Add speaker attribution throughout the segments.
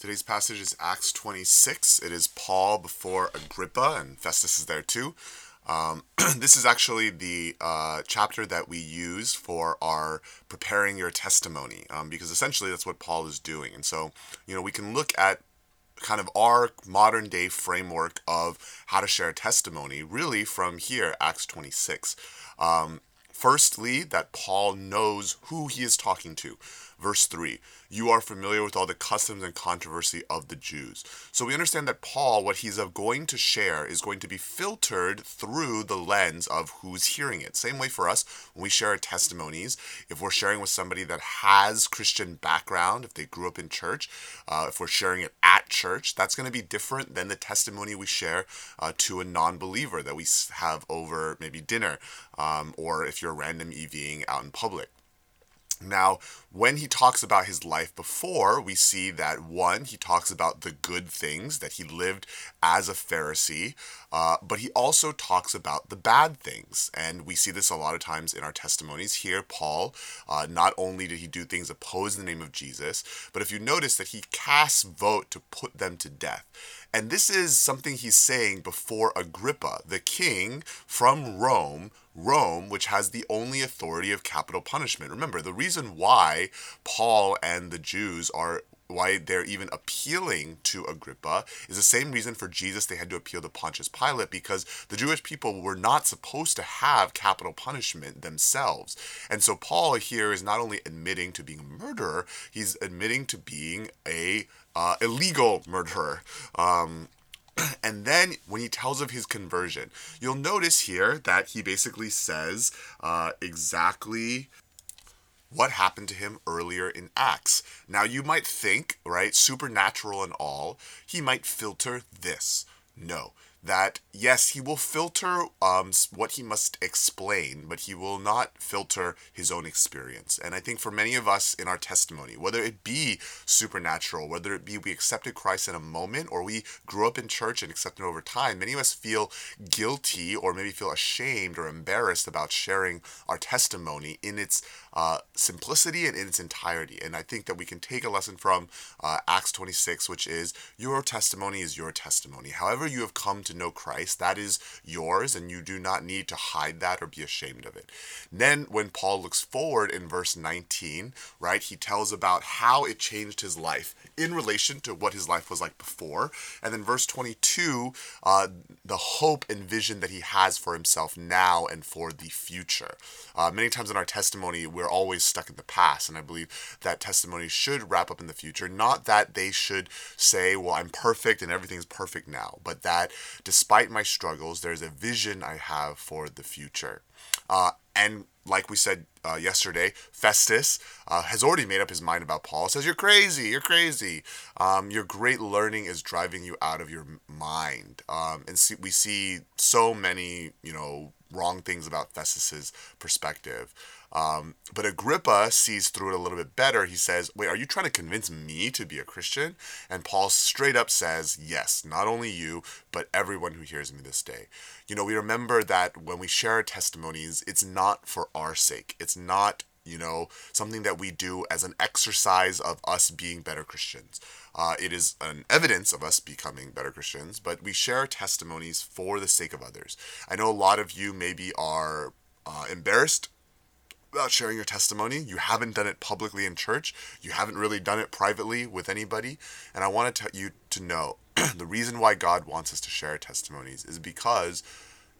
Speaker 1: Today's passage is Acts 26. It is Paul before Agrippa, and Festus is there too. Um, this is actually the uh, chapter that we use for our preparing your testimony, um, because essentially that's what Paul is doing. And so, you know, we can look at kind of our modern day framework of how to share testimony really from here, Acts 26. Um, firstly, that Paul knows who he is talking to. Verse 3 You are familiar with all the customs and controversy of the Jews. So we understand that Paul, what he's going to share, is going to be filtered through the lens of who's hearing it. Same way for us when we share our testimonies. If we're sharing with somebody that has Christian background, if they grew up in church, uh, if we're sharing it at church, that's going to be different than the testimony we share uh, to a non believer that we have over maybe dinner, um, or if you're random EVing out in public. Now, when he talks about his life before, we see that one, he talks about the good things, that he lived as a Pharisee, uh, but he also talks about the bad things. And we see this a lot of times in our testimonies. Here, Paul, uh, not only did he do things opposed in the name of Jesus, but if you notice that he casts vote to put them to death. And this is something he's saying before Agrippa, the king from Rome, Rome, which has the only authority of capital punishment. Remember, the reason why Paul and the Jews are why they're even appealing to Agrippa is the same reason for Jesus they had to appeal to Pontius Pilate because the Jewish people were not supposed to have capital punishment themselves. And so Paul here is not only admitting to being a murderer, he's admitting to being a uh, illegal murderer. Um, and then when he tells of his conversion, you'll notice here that he basically says uh, exactly what happened to him earlier in Acts. Now, you might think, right, supernatural and all, he might filter this. No, that yes, he will filter um, what he must explain, but he will not filter his own experience. And I think for many of us in our testimony, whether it be supernatural, whether it be we accepted Christ in a moment, or we grew up in church and accepted over time, many of us feel guilty or maybe feel ashamed or embarrassed about sharing our testimony in its uh, simplicity and in its entirety. And I think that we can take a lesson from uh, Acts 26, which is your testimony is your testimony. However, you have come to know Christ, that is yours, and you do not need to hide that or be ashamed of it. Then, when Paul looks forward in verse 19, right, he tells about how it changed his life in relation to what his life was like before. And then, verse 22, uh, the hope and vision that he has for himself now and for the future. Uh, many times in our testimony, we're always stuck in the past, and I believe that testimony should wrap up in the future. Not that they should say, well, I'm perfect and everything's perfect now, but that despite my struggles, there's a vision I have for the future. Uh, and like we said uh, yesterday, Festus uh, has already made up his mind about Paul. Says you're crazy, you're crazy. Um, your great learning is driving you out of your mind. Um, and see, we see so many, you know, wrong things about Festus's perspective. Um, but Agrippa sees through it a little bit better. He says, Wait, are you trying to convince me to be a Christian? And Paul straight up says, Yes, not only you, but everyone who hears me this day. You know, we remember that when we share our testimonies, it's not for our sake. It's not you know, something that we do as an exercise of us being better Christians. Uh, it is an evidence of us becoming better Christians, but we share testimonies for the sake of others. I know a lot of you maybe are uh, embarrassed about sharing your testimony. You haven't done it publicly in church. You haven't really done it privately with anybody. And I want to tell you to know the reason why God wants us to share testimonies is because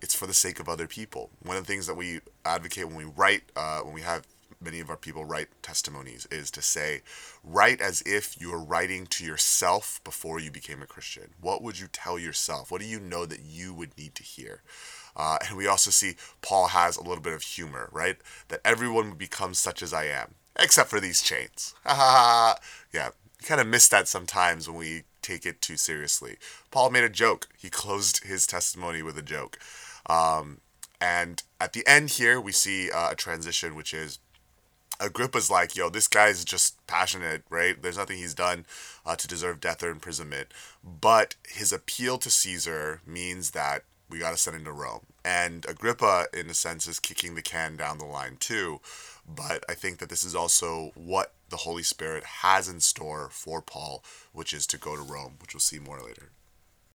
Speaker 1: it's for the sake of other people. One of the things that we advocate when we write, uh, when we have many of our people write testimonies, is to say, write as if you're writing to yourself before you became a Christian. What would you tell yourself? What do you know that you would need to hear? Uh, and we also see Paul has a little bit of humor, right? That everyone would become such as I am, except for these chains. yeah, you kind of miss that sometimes when we take it too seriously. Paul made a joke. He closed his testimony with a joke. Um, and at the end here, we see uh, a transition, which is Agrippa's like, yo, this guy's just passionate, right? There's nothing he's done uh, to deserve death or imprisonment. But his appeal to Caesar means that we got to send him to Rome. And Agrippa, in a sense, is kicking the can down the line too. But I think that this is also what the Holy Spirit has in store for Paul, which is to go to Rome, which we'll see more later.